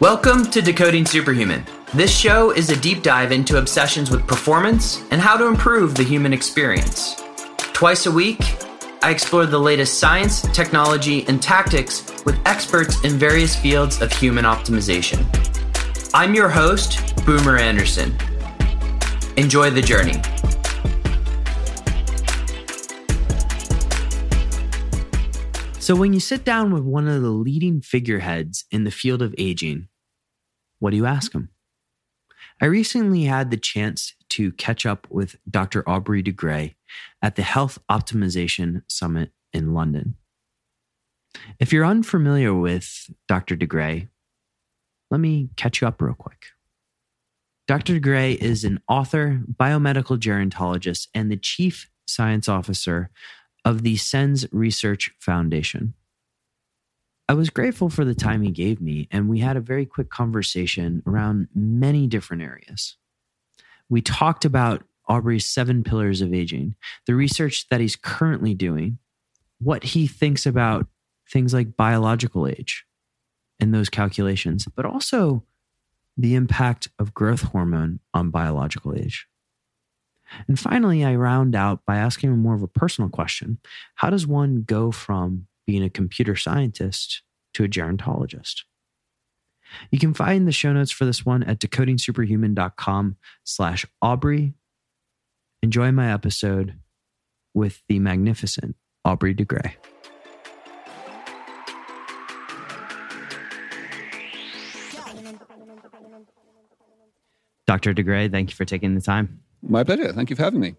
Welcome to Decoding Superhuman. This show is a deep dive into obsessions with performance and how to improve the human experience. Twice a week, I explore the latest science, technology, and tactics with experts in various fields of human optimization. I'm your host, Boomer Anderson. Enjoy the journey. So, when you sit down with one of the leading figureheads in the field of aging, what do you ask them? I recently had the chance to catch up with Dr. Aubrey de Grey at the Health Optimization Summit in London. If you're unfamiliar with Dr. de Grey, let me catch you up real quick. Dr. de Grey is an author, biomedical gerontologist, and the chief science officer of the SENS Research Foundation. I was grateful for the time he gave me, and we had a very quick conversation around many different areas. We talked about Aubrey's seven pillars of aging, the research that he's currently doing, what he thinks about things like biological age and those calculations, but also the impact of growth hormone on biological age. And finally, I round out by asking more of a personal question How does one go from being a computer scientist to a gerontologist? You can find the show notes for this one at decodingsuperhuman.com slash Aubrey. Enjoy my episode with the magnificent Aubrey de Grey. Dr. de Grey, thank you for taking the time. My pleasure. Thank you for having me.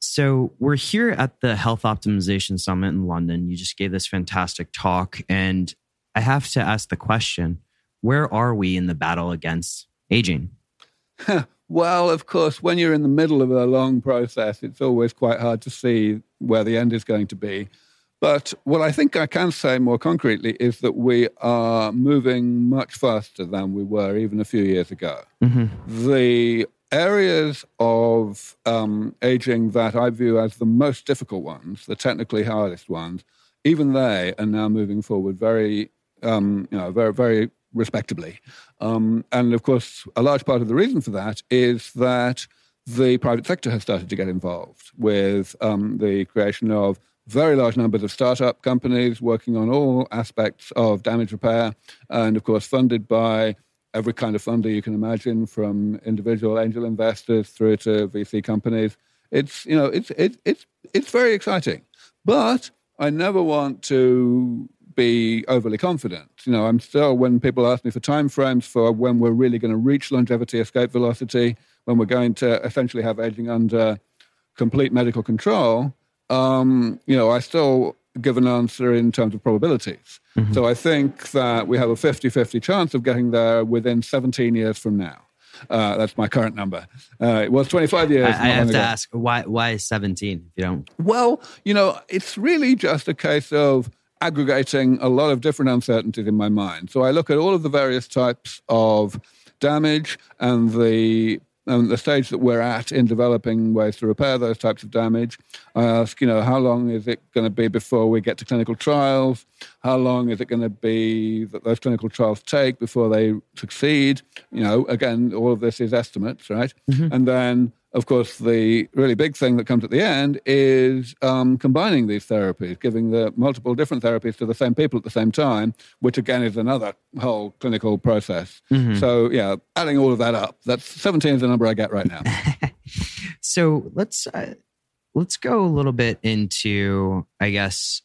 So, we're here at the Health Optimization Summit in London. You just gave this fantastic talk. And I have to ask the question where are we in the battle against aging? well, of course, when you're in the middle of a long process, it's always quite hard to see where the end is going to be. But what I think I can say more concretely is that we are moving much faster than we were even a few years ago. Mm-hmm. The areas of um, aging that I view as the most difficult ones, the technically hardest ones, even they are now moving forward very, um, you know, very, very respectably. Um, and of course, a large part of the reason for that is that the private sector has started to get involved with um, the creation of very large numbers of startup companies working on all aspects of damage repair, and of course, funded by every kind of funder you can imagine, from individual angel investors through to VC companies. It's you know it's it's it's it's very exciting, but I never want to be overly confident. You know, I'm still when people ask me for timeframes for when we're really going to reach longevity escape velocity, when we're going to essentially have aging under complete medical control. Um, you know, I still give an answer in terms of probabilities. Mm-hmm. So I think that we have a 50 50 chance of getting there within 17 years from now. Uh, that's my current number. Uh, it was 25 years. I, I have to ago. ask, why, why 17 if you don't? Well, you know, it's really just a case of aggregating a lot of different uncertainties in my mind. So I look at all of the various types of damage and the um, the stage that we're at in developing ways to repair those types of damage. I ask, you know, how long is it going to be before we get to clinical trials? How long is it going to be that those clinical trials take before they succeed? You know, again, all of this is estimates, right? Mm-hmm. And then of course, the really big thing that comes at the end is um, combining these therapies, giving the multiple different therapies to the same people at the same time, which again is another whole clinical process. Mm-hmm. So, yeah, adding all of that up, that's 17 is the number I get right now. so let's uh, let's go a little bit into, I guess,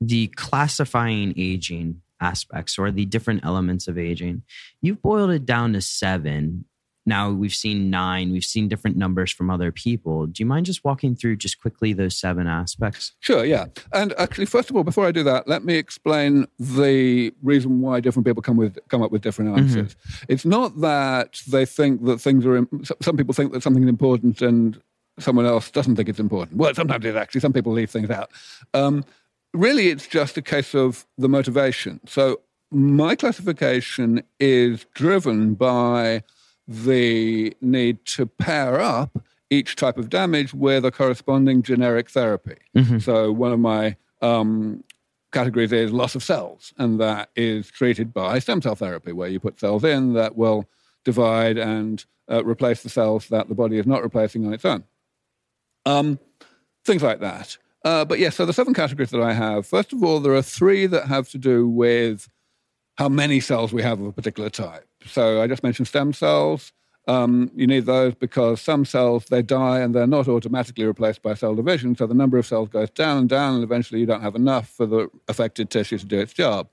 the classifying aging aspects or the different elements of aging. You've boiled it down to seven now we've seen nine, we've seen different numbers from other people. Do you mind just walking through just quickly those seven aspects? Sure, yeah. And actually, first of all, before I do that, let me explain the reason why different people come with come up with different mm-hmm. answers. Mm-hmm. It's not that they think that things are. Some people think that something's important and someone else doesn't think it's important. Well, sometimes it actually. Some people leave things out. Um, really, it's just a case of the motivation. So my classification is driven by the need to pair up each type of damage with a corresponding generic therapy. Mm-hmm. So one of my um, categories is loss of cells, and that is treated by stem cell therapy, where you put cells in that will divide and uh, replace the cells that the body is not replacing on its own. Um, things like that. Uh, but yes, yeah, so the seven categories that I have, first of all, there are three that have to do with how many cells we have of a particular type. So I just mentioned stem cells. Um, you need those because some cells they die and they're not automatically replaced by cell division, so the number of cells goes down and down, and eventually you don't have enough for the affected tissue to do its job.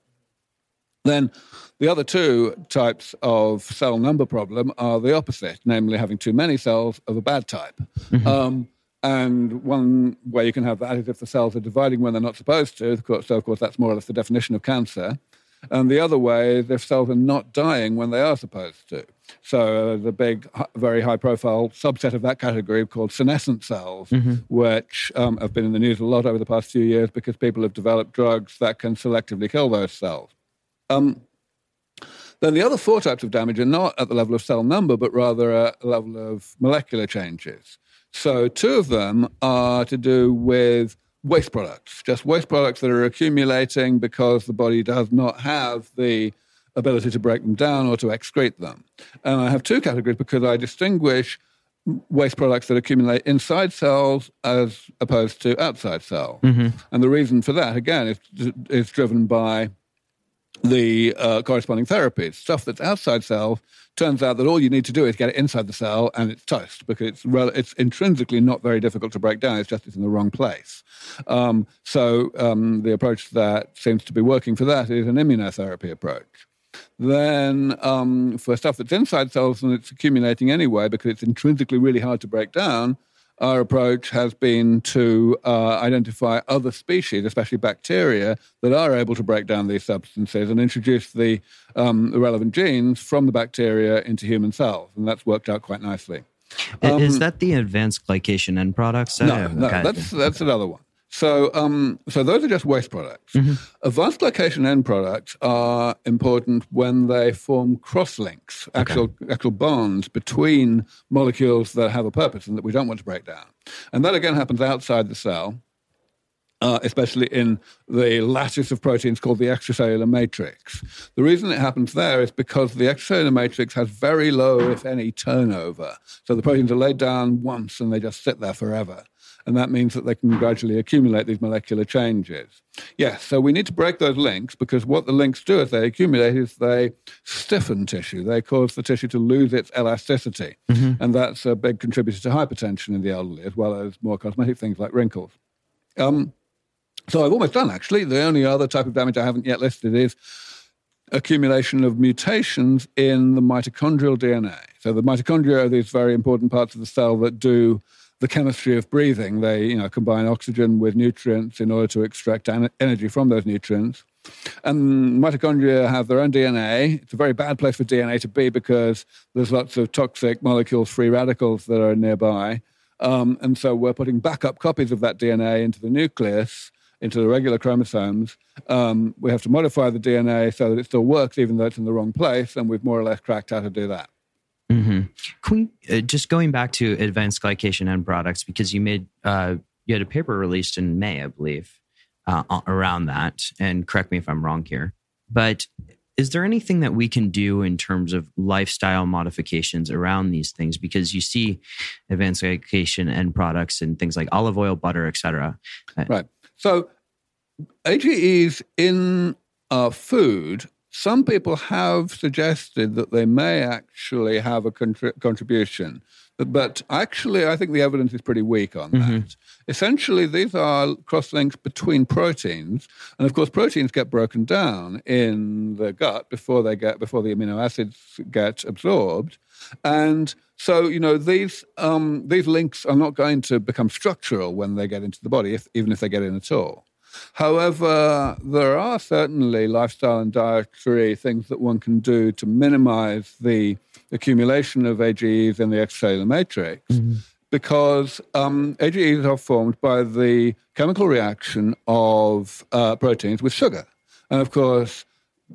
Then the other two types of cell number problem are the opposite, namely having too many cells of a bad type. Mm-hmm. Um, and one way you can have that is if the cells are dividing when they're not supposed to. So, of course, that's more or less the definition of cancer. And the other way is if cells are not dying when they are supposed to. So uh, the big, very high-profile subset of that category called senescent cells, mm-hmm. which um, have been in the news a lot over the past few years because people have developed drugs that can selectively kill those cells. Um, then the other four types of damage are not at the level of cell number, but rather at the level of molecular changes. So two of them are to do with waste products, just waste products that are accumulating because the body does not have the ability to break them down or to excrete them. And I have two categories because I distinguish waste products that accumulate inside cells as opposed to outside cells. Mm-hmm. And the reason for that, again, is, is driven by the uh, corresponding therapies. Stuff that's outside cells turns out that all you need to do is get it inside the cell and it's toast because it's rel- it's intrinsically not very difficult to break down. It's just it's in the wrong place. Um, so um, the approach that seems to be working for that is an immunotherapy approach. Then um, for stuff that's inside cells and it's accumulating anyway because it's intrinsically really hard to break down, our approach has been to uh, identify other species, especially bacteria, that are able to break down these substances and introduce the, um, the relevant genes from the bacteria into human cells. And that's worked out quite nicely. Um, Is that the advanced glycation end products? No, no, that's, that's another one. So, um, so those are just waste products. Mm-hmm. Advanced glycation end products are important when they form cross links, actual okay. actual bonds between molecules that have a purpose and that we don't want to break down. And that again happens outside the cell, uh, especially in the lattice of proteins called the extracellular matrix. The reason it happens there is because the extracellular matrix has very low, if any, turnover. So the proteins are laid down once and they just sit there forever and that means that they can gradually accumulate these molecular changes. Yes, so we need to break those links because what the links do as they accumulate is they stiffen tissue. They cause the tissue to lose its elasticity, mm-hmm. and that's a big contributor to hypertension in the elderly, as well as more cosmetic things like wrinkles. Um, so I've almost done actually. The only other type of damage I haven't yet listed is accumulation of mutations in the mitochondrial DNA. So the mitochondria are these very important parts of the cell that do the chemistry of breathing. They, you know, combine oxygen with nutrients in order to extract an- energy from those nutrients. And mitochondria have their own DNA. It's a very bad place for DNA to be because there's lots of toxic molecules, free radicals that are nearby. Um, and so we're putting backup copies of that DNA into the nucleus, into the regular chromosomes. Um, we have to modify the DNA so that it still works, even though it's in the wrong place. And we've more or less cracked how to do that. Mm-hmm. We, uh, just going back to advanced glycation end products, because you made uh, you had a paper released in May, I believe, uh, around that. And correct me if I'm wrong here, but is there anything that we can do in terms of lifestyle modifications around these things? Because you see advanced glycation end products and things like olive oil, butter, etc. Uh, right. So AGEs in uh, food some people have suggested that they may actually have a contri- contribution, but actually, I think the evidence is pretty weak on that. Mm-hmm. Essentially, these are cross links between proteins, and of course, proteins get broken down in the gut before they get before the amino acids get absorbed, and so you know these um, these links are not going to become structural when they get into the body, if, even if they get in at all. However, there are certainly lifestyle and dietary things that one can do to minimize the accumulation of AGEs in the extracellular matrix. Mm-hmm. Because um, AGEs are formed by the chemical reaction of uh, proteins with sugar. And of course,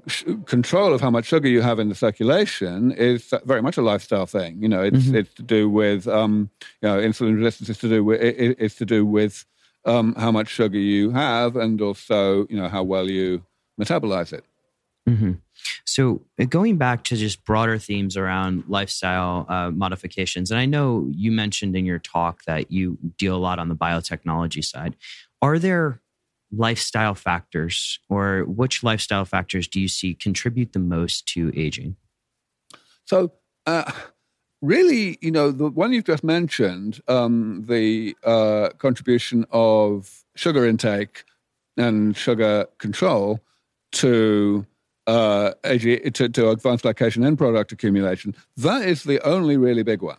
sh- control of how much sugar you have in the circulation is very much a lifestyle thing. You know, it's, mm-hmm. it's to do with, um, you know, insulin resistance is to do with, it, it's to do with um, how much sugar you have and also, you know, how well you metabolize it. Mm-hmm. So, uh, going back to just broader themes around lifestyle uh, modifications, and I know you mentioned in your talk that you deal a lot on the biotechnology side. Are there lifestyle factors, or which lifestyle factors do you see contribute the most to aging? So, uh, really, you know, the one you've just mentioned, um, the uh, contribution of sugar intake and sugar control to uh, to, to advanced glycation end product accumulation, that is the only really big one.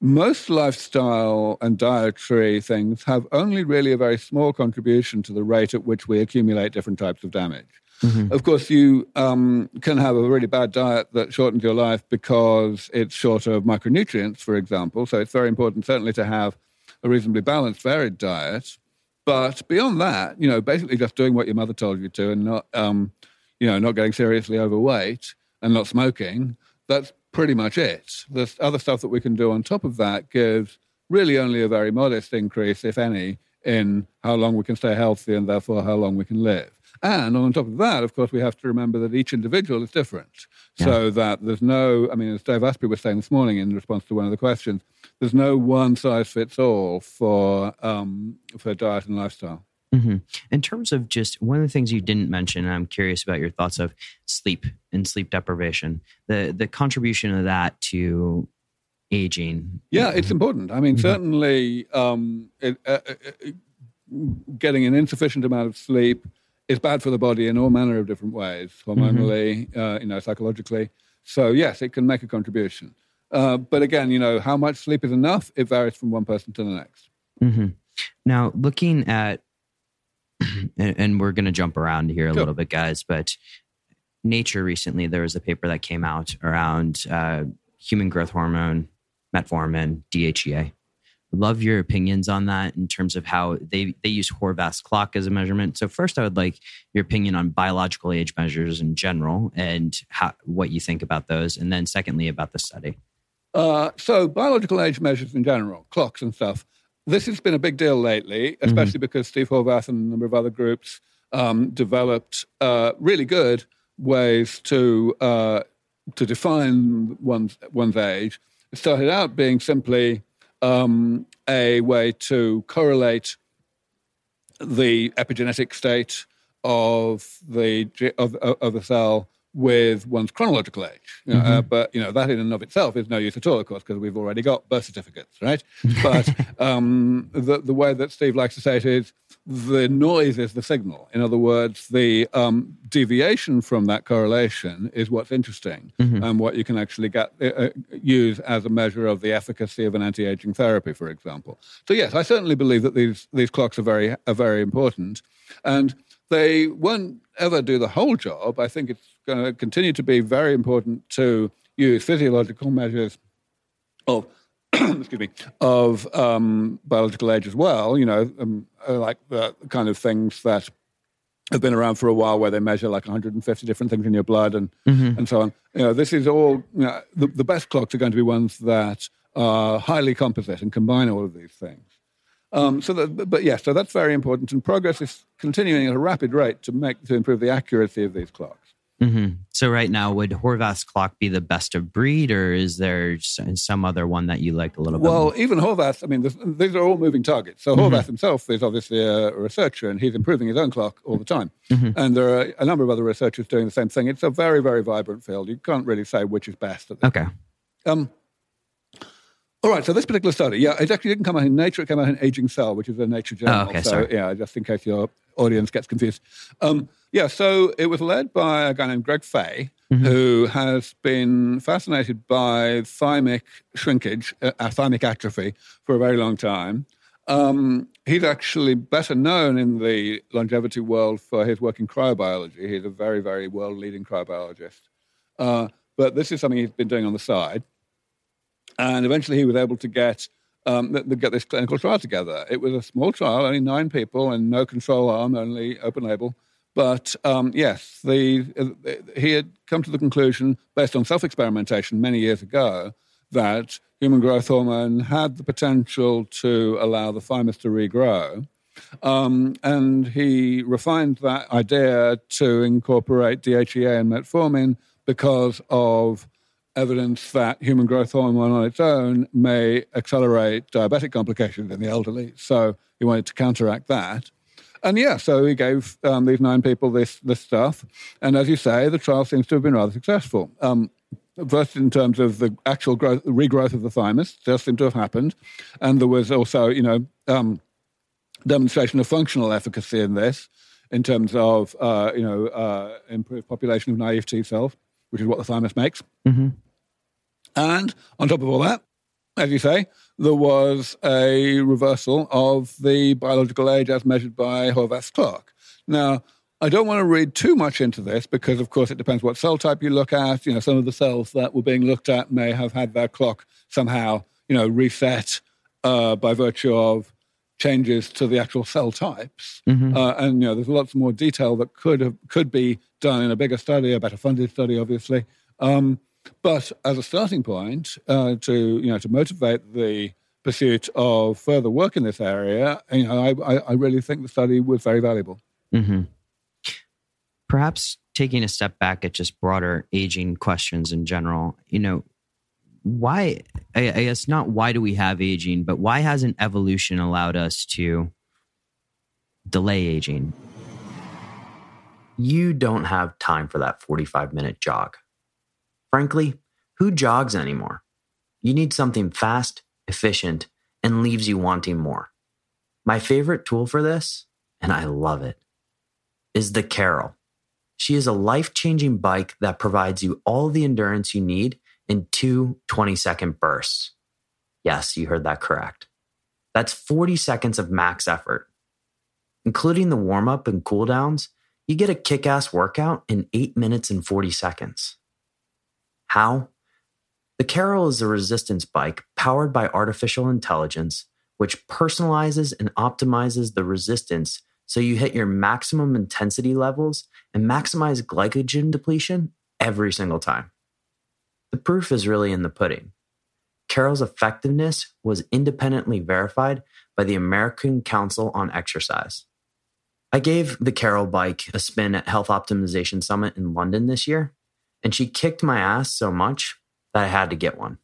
Most lifestyle and dietary things have only really a very small contribution to the rate at which we accumulate different types of damage. Mm-hmm. Of course, you um, can have a really bad diet that shortens your life because it's short of micronutrients, for example. So it's very important, certainly, to have a reasonably balanced, varied diet. But beyond that, you know, basically just doing what your mother told you to and not um, you know, not getting seriously overweight and not smoking, that's pretty much it. The other stuff that we can do on top of that gives really only a very modest increase, if any, in how long we can stay healthy and therefore how long we can live. And on top of that, of course, we have to remember that each individual is different. Yeah. So that there's no, I mean, as Dave Asprey was saying this morning in response to one of the questions, there's no one size fits all for, um, for diet and lifestyle. Mm-hmm. In terms of just one of the things you didn't mention, and I'm curious about your thoughts of sleep and sleep deprivation, the the contribution of that to aging. Yeah, it's important. I mean, mm-hmm. certainly, um, it, uh, uh, uh, getting an insufficient amount of sleep is bad for the body in all manner of different ways, hormonally, mm-hmm. uh, you know, psychologically. So yes, it can make a contribution. Uh, but again, you know, how much sleep is enough? It varies from one person to the next. Mm-hmm. Now, looking at and, and we're going to jump around here a little bit, guys, but Nature recently, there was a paper that came out around uh, human growth hormone, metformin, DHEA. Love your opinions on that in terms of how they, they use Horvath's clock as a measurement. So first, I would like your opinion on biological age measures in general and how, what you think about those, and then secondly about the study. Uh, so biological age measures in general, clocks and stuff. This has been a big deal lately, mm-hmm. especially mm-hmm. because Steve Horvath and a number of other groups um, developed uh, really good ways to uh, to define one's one's age. It started out being simply um, a way to correlate the epigenetic state of the of, of the cell with one's chronological age. You know, uh, mm-hmm. uh, but you know that in and of itself is no use at all, of course, because we've already got birth certificates, right? but um, the the way that Steve likes to say it is the noise is the signal. In other words, the um, deviation from that correlation is what's interesting mm-hmm. and what you can actually get uh, uh, use as a measure of the efficacy of an anti-aging therapy, for example. So yes, I certainly believe that these these clocks are very are very important, and they won't ever do the whole job. I think it's going to continue to be very important to use physiological measures of excuse me of um, biological age as well. You know, um, uh, like the kind of things that have been around for a while, where they measure like 150 different things in your blood and mm-hmm. and so on. You know, this is all. You know, the, the best clocks are going to be ones that are highly composite and combine all of these things. Um, so, that, but yes, so that's very important, and progress is continuing at a rapid rate to make to improve the accuracy of these clocks. Mm-hmm. So right now, would Horvath's clock be the best of breed, or is there some other one that you like a little well, bit? Well, even Horvath. I mean, these are all moving targets. So mm-hmm. Horvath himself is obviously a researcher, and he's improving his own clock all the time. Mm-hmm. And there are a number of other researchers doing the same thing. It's a very, very vibrant field. You can't really say which is best. okay. Um, all right, so this particular study, yeah, it actually didn't come out in Nature, it came out in Aging Cell, which is a Nature journal. Oh, okay, so, sorry. yeah, just in case your audience gets confused. Um, yeah, so it was led by a guy named Greg Fahy, mm-hmm. who has been fascinated by thymic shrinkage, uh, thymic atrophy, for a very long time. Um, he's actually better known in the longevity world for his work in cryobiology. He's a very, very world leading cryobiologist. Uh, but this is something he's been doing on the side. And eventually he was able to get um, get this clinical trial together. It was a small trial, only nine people, and no control arm, only open label. But um, yes, the, uh, he had come to the conclusion, based on self experimentation many years ago, that human growth hormone had the potential to allow the thymus to regrow. Um, and he refined that idea to incorporate DHEA and metformin because of evidence that human growth hormone on its own may accelerate diabetic complications in the elderly. So he wanted to counteract that. And yeah, so he gave um, these nine people this, this stuff. And as you say, the trial seems to have been rather successful. Um, first, in terms of the actual growth, regrowth of the thymus, does seem to have happened. And there was also, you know, um, demonstration of functional efficacy in this in terms of, uh, you know, uh, improved population of naive T cells, which is what the thymus makes. Mm-hmm. And on top of all that, as you say, there was a reversal of the biological age as measured by Horvath's clock. Now, I don't want to read too much into this because, of course, it depends what cell type you look at. You know, some of the cells that were being looked at may have had their clock somehow, you know, reset uh, by virtue of changes to the actual cell types. Mm-hmm. Uh, and you know, there's lots more detail that could have could be done in a bigger study, a better funded study, obviously. Um, but as a starting point uh, to you know to motivate the pursuit of further work in this area, you know, I, I really think the study was very valuable. Mm-hmm. Perhaps taking a step back at just broader aging questions in general, you know, why, I, I guess not why do we have aging, but why hasn't evolution allowed us to delay aging? You don't have time for that 45 minute jog. Frankly, who jogs anymore? You need something fast, efficient, and leaves you wanting more. My favorite tool for this, and I love it, is the Carol. She is a life changing bike that provides you all the endurance you need in two 20 second bursts. Yes, you heard that correct. That's 40 seconds of max effort. Including the warm up and cool downs, you get a kick ass workout in 8 minutes and 40 seconds. How? The Carol is a resistance bike powered by artificial intelligence, which personalizes and optimizes the resistance so you hit your maximum intensity levels and maximize glycogen depletion every single time. The proof is really in the pudding. Carol's effectiveness was independently verified by the American Council on Exercise. I gave the Carol bike a spin at Health Optimization Summit in London this year, and she kicked my ass so much that I had to get one.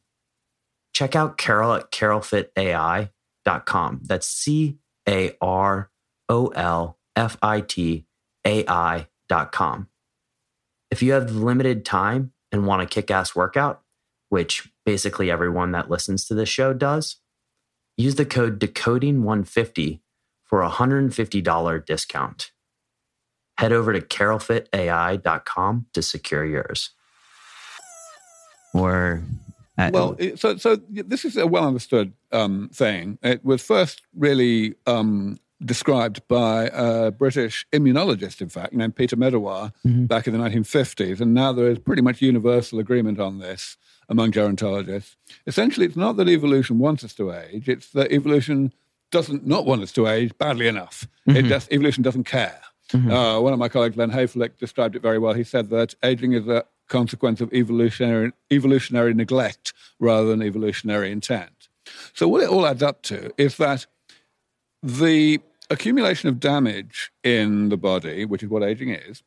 Check out Carol at carolfitai.com. That's C A R O L F I T A I.com. If you have limited time and want a kick ass workout, which basically everyone that listens to this show does, use the code decoding150 for a $150 discount. Head over to carolfitai.com to secure yours. Or uh, Well, it- so so this is a well understood um, thing. It was first really um, described by a British immunologist, in fact, named Peter Medawar, Mhm. back in the 1950s, and now there is pretty much universal agreement on this among gerontologists. Essentially, it's not that evolution wants us to age; it's that evolution doesn't not want us to age badly enough. It just evolution doesn't care. Uh, one of my colleagues, Len Hayflick, described it very well. He said that aging is a consequence of evolutionary, evolutionary neglect rather than evolutionary intent. So, what it all adds up to is that the accumulation of damage in the body, which is what aging is,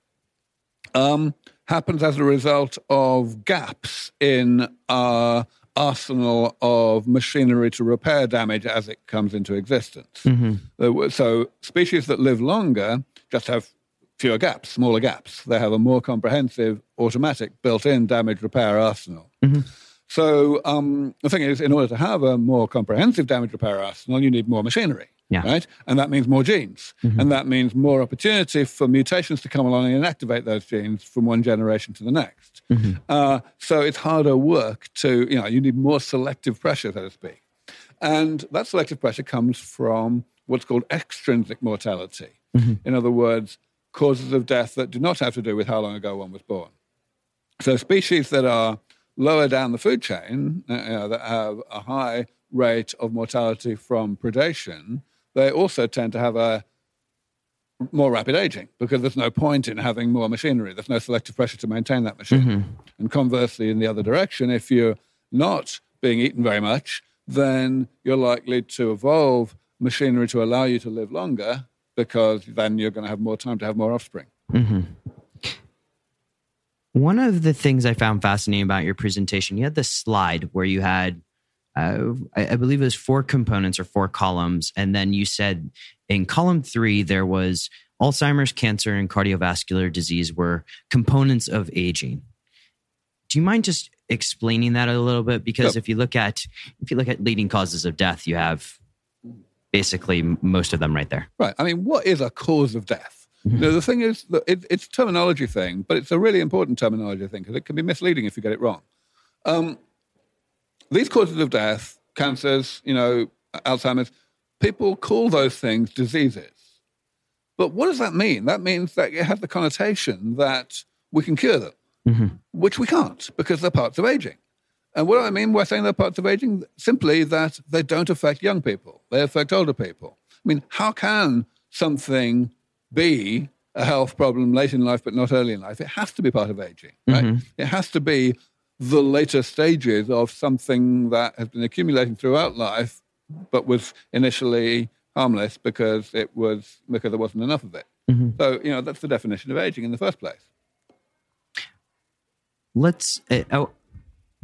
um, happens as a result of gaps in our arsenal of machinery to repair damage as it comes into existence. Uh, So, species that live longer just have fewer gaps, smaller gaps. They have a more comprehensive, automatic, built in damage repair arsenal. So um, the thing is, in order to have a more comprehensive damage repair arsenal, you need more machinery, Yeah. right? And that means more genes, and that means more opportunity for mutations to come along and activate those genes from one generation to the next. Uh, so it's harder work to, you know, you need more selective pressure, so to speak, and that selective pressure comes from what's called extrinsic mortality. In other words, causes of death that do not have to do with how long ago one was born. So species that are lower down the food chain, uh, you know, that have a high rate of mortality from predation, they also tend to have a more rapid aging because there's no point in having more machinery. There's no selective pressure to maintain that machinery. And conversely, in the other direction, if you're not being eaten very much, then you're likely to evolve machinery to allow you to live longer because then you're going to have more time to have more offspring. Mm-hmm. One of the things I found fascinating about your presentation, you had this slide where you had, uh, I, I believe it was four components or four columns. And then you said in column three, there was Alzheimer's, cancer, and cardiovascular disease were components of aging. Do you mind just explaining that a little bit? Because if you look at if you look at leading causes of death, you have basically most of them right there. Right. I mean, what is a cause of death? Mm-hmm. You know, the thing is, it, it's a terminology thing, but it's a really important terminology thing because it can be misleading if you get it wrong. Um, these causes of death, cancers, you know, Alzheimer's, people call those things diseases. But what does that mean? That means that it has the connotation that we can cure them, mm-hmm. which we can't because they're parts of aging. And what do I mean by saying they're parts of aging? Simply that they don't affect young people, they affect older people. I mean, how can something be a health problem late in life but not early in life. It has to be part of aging, right? Mm-hmm. It has to be the later stages of something that has been accumulating throughout life but was initially harmless because it was because there wasn't enough of it. Mm-hmm. So, you know, that's the definition of aging in the first place. Let's uh, oh,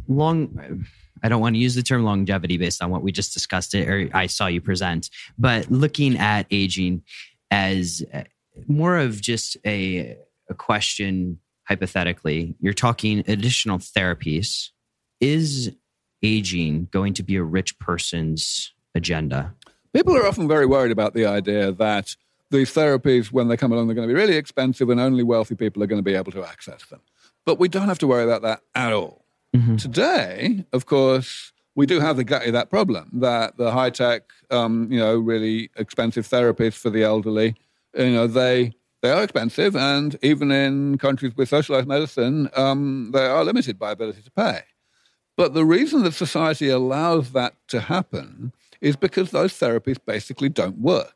long I don't want to use the term longevity based on what we just discussed it or I saw you present, but looking at aging as uh, more of just a, a question hypothetically. You're talking additional therapies. Is aging going to be a rich person's agenda? People are often very worried about the idea that these therapies, when they come along, they're going to be really expensive and only wealthy people are going to be able to access them. But we don't have to worry about that at all. Mm-hmm. Today, of course, we do have exactly that problem that the high tech, um, you know, really expensive therapies for the elderly you know, they they are expensive, and even in countries with socialized medicine, um, they are limited by ability to pay. But the reason that society allows that to happen is because those therapies basically don't work.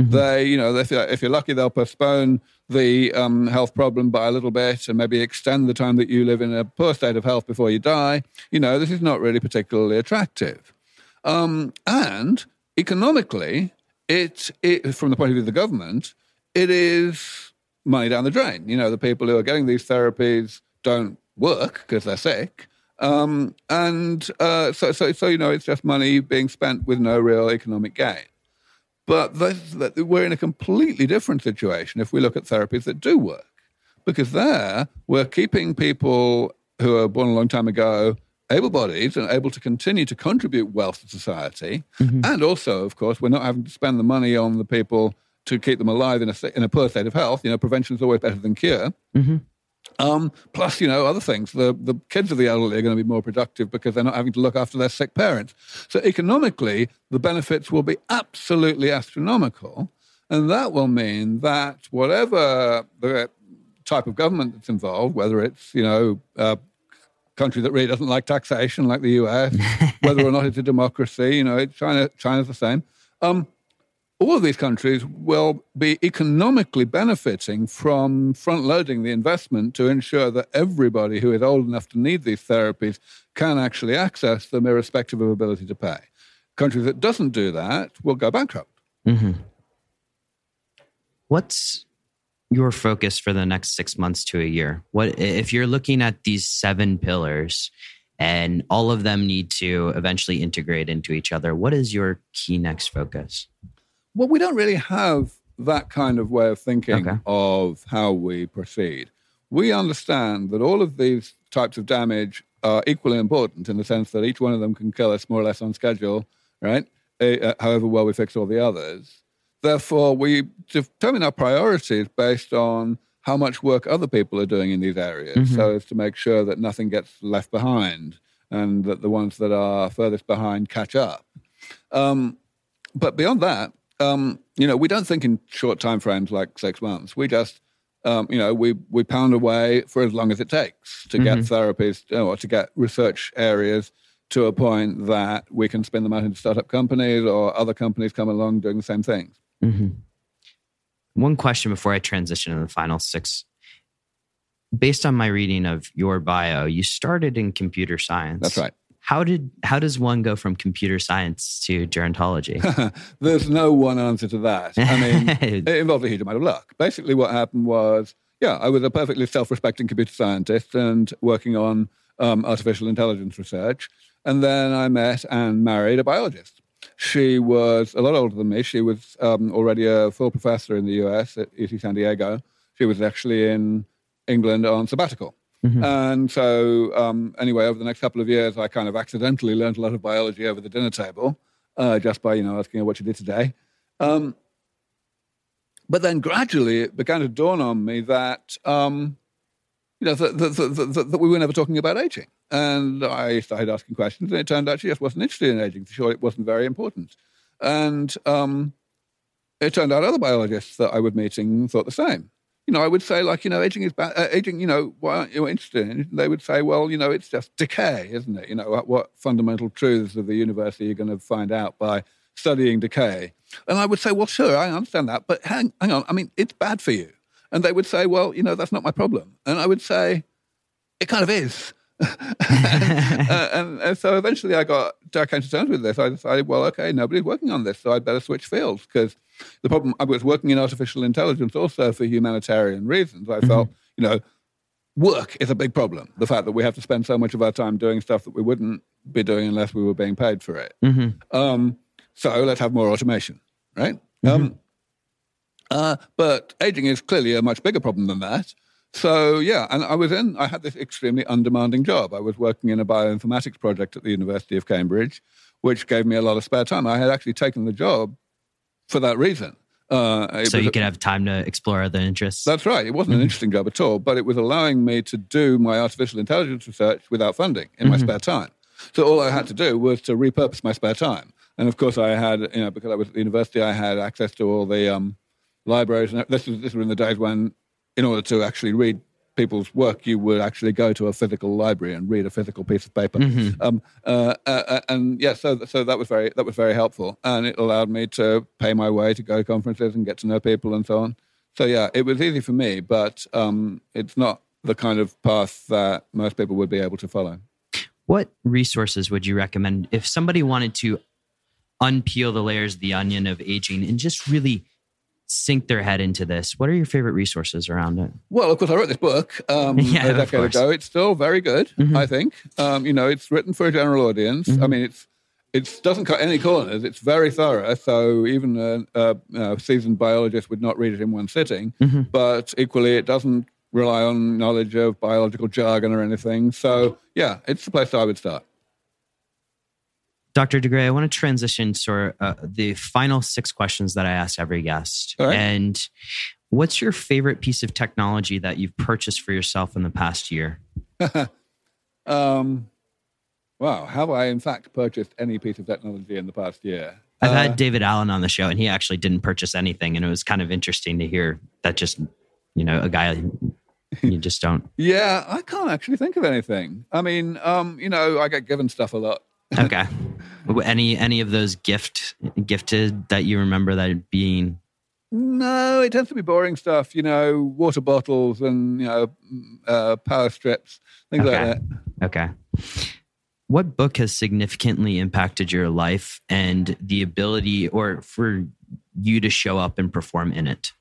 Mm-hmm. They, you know, if you're, if you're, lucky, they'll postpone the um, health problem by a little bit and maybe extend the time that you live in a poor state of health before you die. You know, this is not really particularly attractive. Um, and economically, it, it, from the point of view of the government, it is money down the drain. You know, the people who are getting these therapies don't work because they're sick. Um, and uh, so, so, so, you know, it's just money being spent with no real economic gain. But we're in a completely different situation if we look at therapies that do work. Because there, we're keeping people who were born a long time ago able bodied and able to continue to contribute wealth to society. Mm-hmm. And also, of course, we're not having to spend the money on the people to keep them alive in a, in a poor state of health. You know, prevention is always better than cure. Mm-hmm. Um, plus, you know, other things. The, the kids of the elderly are going to be more productive because they're not having to look after their sick parents. So, economically, the benefits will be absolutely astronomical. And that will mean that whatever the type of government that's involved, whether it's, you know, a country that really doesn't like taxation, like the US, whether or not it's a democracy. You know, China, China's the same. Um, all of these countries will be economically benefiting from front loading the investment to ensure that everybody who is old enough to need these therapies can actually access them irrespective of ability to pay. Countries that doesn't do that will go bankrupt. Mm-hmm. What's your focus for the next six months to a year? What if you're looking at these seven pillars and all of them need to eventually integrate into each other? What is your key next focus? Well, we don't really have that kind of way of thinking okay. of how we proceed. We understand that all of these types of damage are equally important in the sense that each one of them can kill us more or less on schedule, right? Uh, however well we fix all the others. Therefore, we determine our priorities based on how much work other people are doing in these areas mm-hmm. so as to make sure that nothing gets left behind and that the ones that are furthest behind catch up. Um, but beyond that, um, you know, we don't think in short time frames like six months. We just, um, you know, we, we pound away for as long as it takes to mm-hmm. get therapies or to get research areas to a point that we can spin them out into startup companies or other companies come along doing the same things. Mm-hmm. One question before I transition to the final six. Based on my reading of your bio, you started in computer science. That's right. How did how does one go from computer science to gerontology? There's no one answer to that. I mean, it involved a huge amount of luck. Basically, what happened was, yeah, I was a perfectly self-respecting computer scientist and working on um, artificial intelligence research, and then I met and married a biologist. She was a lot older than me. She was um, already a full professor in the U.S. at UC San Diego. She was actually in England on sabbatical. Mm-hmm. And so, um, anyway, over the next couple of years, I kind of accidentally learned a lot of biology over the dinner table, uh, just by you know asking her what she did today. Um, but then gradually, it began to dawn on me that um, you know that, that, that, that, we were never talking about aging, and I started asking questions, and it turned out she just wasn't interested in aging. Sure, it wasn't very important, and um, it turned out other biologists that I was meeting thought the same you know, I would say like, you know, aging is bad. Uh, aging, you know, why aren't you interested in it? They would say, well, you know, it's just decay, isn't it? You know, what, what fundamental truths of the universe are you going to find out by studying decay? And I would say, well, sure, I understand that, but hang, hang on, I mean, it's bad for you. And they would say, well, you know, that's not my problem. And I would say, it kind of is. And, uh, and, and, so eventually I got I came to terms with this. I decided, well, okay, nobody's working on this, so I'd better switch fields because the problem I was working in artificial intelligence also for humanitarian reasons. I mm-hmm. felt, you know, work is a big problem. The fact that we have to spend so much of our time doing stuff that we wouldn't be doing unless we were being paid for it. Mm-hmm. Um, so let's have more automation, right? Mm-hmm. Um, uh, but aging is clearly a much bigger problem than that. So yeah, and I was in. I had this extremely undemanding job. I was working in a bioinformatics project at the University of Cambridge, which gave me a lot of spare time. I had actually taken the job for that reason. Uh, so you could have time to explore other interests. That's right. It wasn't an mm-hmm. interesting job at all, but it was allowing me to do my artificial intelligence research without funding in mm-hmm. my spare time. So all I had to do was to repurpose my spare time. And of course, I had, you know, because I was at the university, I had access to all the um, libraries. And this was, this was in the days when in order to actually read people's work, you would actually go to a physical library and read a physical piece of paper. Mm-hmm. Um, uh, uh, uh, and yeah, so so that was very that was very helpful, and it allowed me to pay my way to go to conferences and get to know people and so on. So yeah, it was easy for me, but um, it's not the kind of path that most people would be able to follow. What resources would you recommend if somebody wanted to unpeel the layers of the onion of aging and just really sink their head into this, what are your favorite resources around it? Well, of course, I wrote this book um, yeah, a decade ago. It's still very good, mm-hmm. I think. Um, you know, it's written for a general audience. Mm-hmm. I mean, it's it doesn't cut any corners. It's very thorough. So even a, a, a seasoned biologist would not read it in one sitting. Mm-hmm. But equally, it doesn't rely on knowledge of biological jargon or anything. So yeah, it's the place I would start. Dr. de Grey, I want to transition to uh, the final six questions that I ask every guest. Right. And what's your favorite piece of technology that you've purchased for yourself in the past year? um, wow, have I in fact purchased any piece of technology in the past year? I've uh, had David Allen on the show, and he actually didn't purchase anything, and it was kind of interesting to hear that just you know a guy you just don't. yeah, I can't actually think of anything. I mean, um, you know, I get given stuff a lot okay. Any any of those gift gifted that you remember that being? No, it tends to be boring stuff. You know, water bottles and you know, uh, power strips, things okay. like that. Okay. What book has significantly impacted your life and the ability, or for you to show up and perform in it?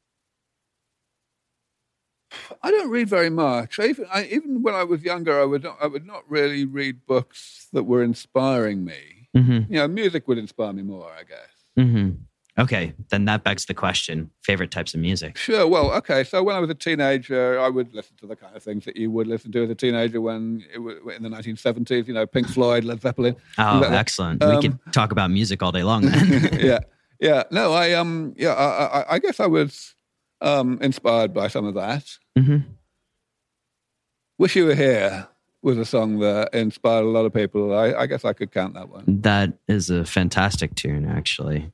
I don't read very much. I even, I, even when I was younger, I would not, I would not really read books that were inspiring me. Mm-hmm. You know, music would inspire me more, I guess. Mm-hmm. Okay, then that begs the question: favorite types of music? Sure. Well, okay. So when I was a teenager, I would listen to the kind of things that you would listen to as a teenager when it was in the 1970s. You know, Pink Floyd, Led Zeppelin. Oh, excellent. Um, we could talk about music all day long. Then. yeah, yeah. No, I um, yeah. I, I, I guess I was um, inspired by some of that. Mm-hmm. Wish You Were Here was a song that inspired a lot of people. I, I, guess I could count that one. That is a fantastic tune, actually.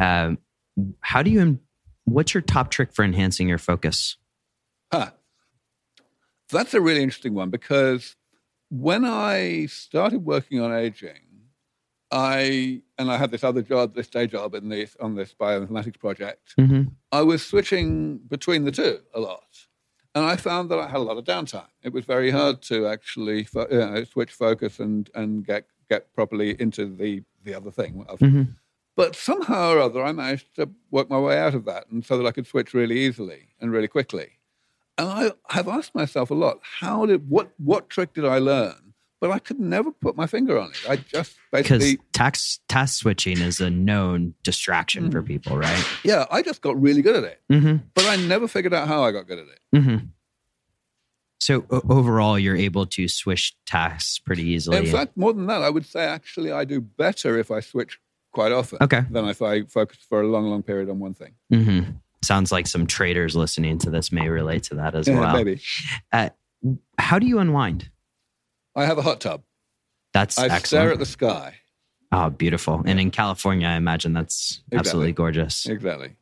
Um, how do you, what's your top trick for enhancing your focus? Huh. That's a really interesting one because when I started working on aging, I and I had this other job, this day job in this on this bioinformatics project. Mm-hmm. I was switching between the two a lot, and I found that I had a lot of downtime. It was very hard to actually you know, switch focus and and get get properly into the the other thing. Mhm. But somehow or other, I managed to work my way out of that, and so that I could switch really easily and really quickly. And I have asked myself a lot: How did what what trick did I learn? But I could never put my finger on it. I just Because basically, tax task switching is a known distraction for people, right? yeah, I just got really good at it. Mm-hmm. But I never figured out how I got good at it. Mm-hmm. So o- overall, you're able to switch tasks pretty easily. In fact, more than that, I would say actually I do better if I switch quite often okay. than if I focus for a long, long period on one thing. Mm-hmm. Sounds like some traders listening to this may relate to that as Yeah, well. maybe. How do you unwind? I have a hot tub. That's I excellent. stare at the sky. oh, beautiful. And in California, I imagine that's Exactly. absolutely gorgeous. Exactly.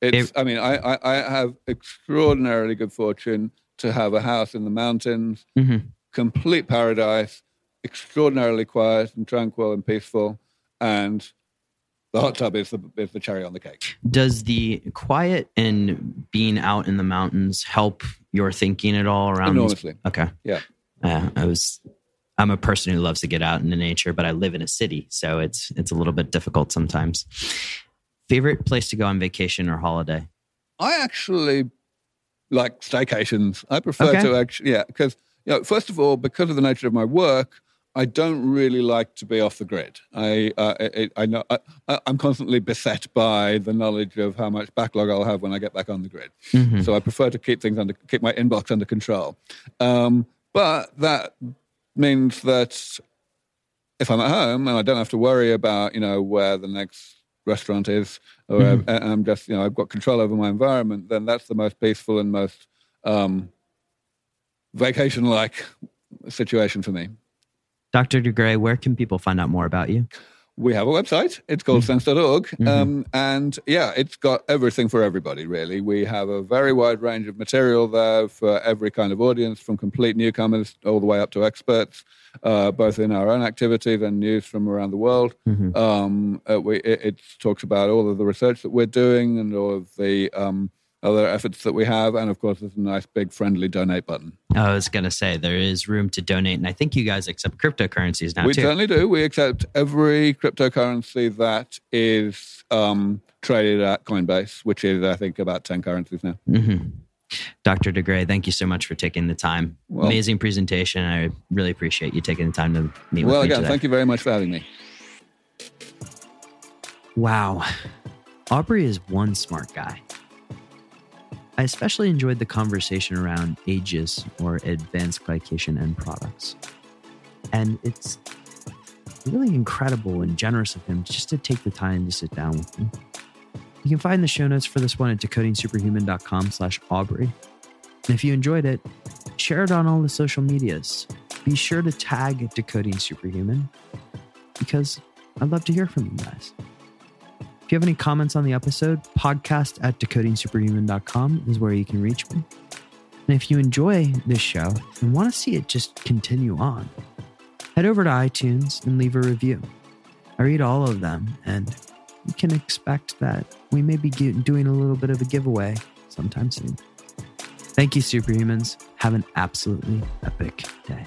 It's. I mean, I, I, I have extraordinarily good fortune to have a house in the mountains, hmm complete paradise, extraordinarily quiet and tranquil and peaceful, and the hot tub is the is the cherry on the cake. Does the quiet and being out in the mountains help your thinking at all around? Enormously. Okay. Yeah. Uh, I was. I'm a person who loves to get out into nature, but I live in a city, so it's it's a little bit difficult sometimes. Favorite place to go on vacation or holiday? I actually like staycations. I prefer Okay. to actually, yeah, because you know, first of all, because of the nature of my work, I don't really like to be off the grid. I, uh, I, I know I, I'm constantly beset by the knowledge of how much backlog I'll have when I get back on the grid. Mhm. So I prefer to keep things under, keep my inbox under control. Um, but that means that if I'm at home and I don't have to worry about, you know, where the next restaurant is, or Mhm. I'm just, you know, I've got control over my environment, then that's the most peaceful and most um, vacation-like situation for me. Dr. de Grey, where can people find out more about you? We have a website. It's called sens.org. Mhm. Um, and yeah, it's got everything for everybody, really. We have a very wide range of material there for every kind of audience, from complete newcomers all the way up to experts, uh, both in our own activities and news from around the world. Mhm. Um, uh, we, it, it talks about all of the research that we're doing and all of the um, other efforts that we have. And of course, there's a nice, big, friendly donate button. I was going to say there is room to donate, and I think you guys accept cryptocurrencies now we too. certainly do. We accept every cryptocurrency that is um, traded at Coinbase, which is, I think, about 10 currencies now. hmm Dr. de Grey, thank you so much for taking the time. Well- Amazing presentation. I really appreciate you taking the time to meet Well, with me Well, again, today. thank you very much for having me. Wow. Aubrey is one smart guy. I especially enjoyed the conversation around AGEs or advanced glycation end products. And it's really incredible and generous of him just to take the time to sit down with me. You can find the show notes for this one at decodingsuperhuman.com slash Aubrey. And if you enjoyed it, share it on all the social medias. Be sure to tag Decoding Superhuman because I'd love to hear from you guys. If you have any comments on the episode, podcast at decodingsuperhuman.com is where you can reach me. And if you enjoy this show and want to see it just continue on, head over to iTunes and leave a review. I read all of them, and you can expect that we may be doing a little bit of a giveaway sometime soon. Thank you, Superhumans. Have an absolutely epic day.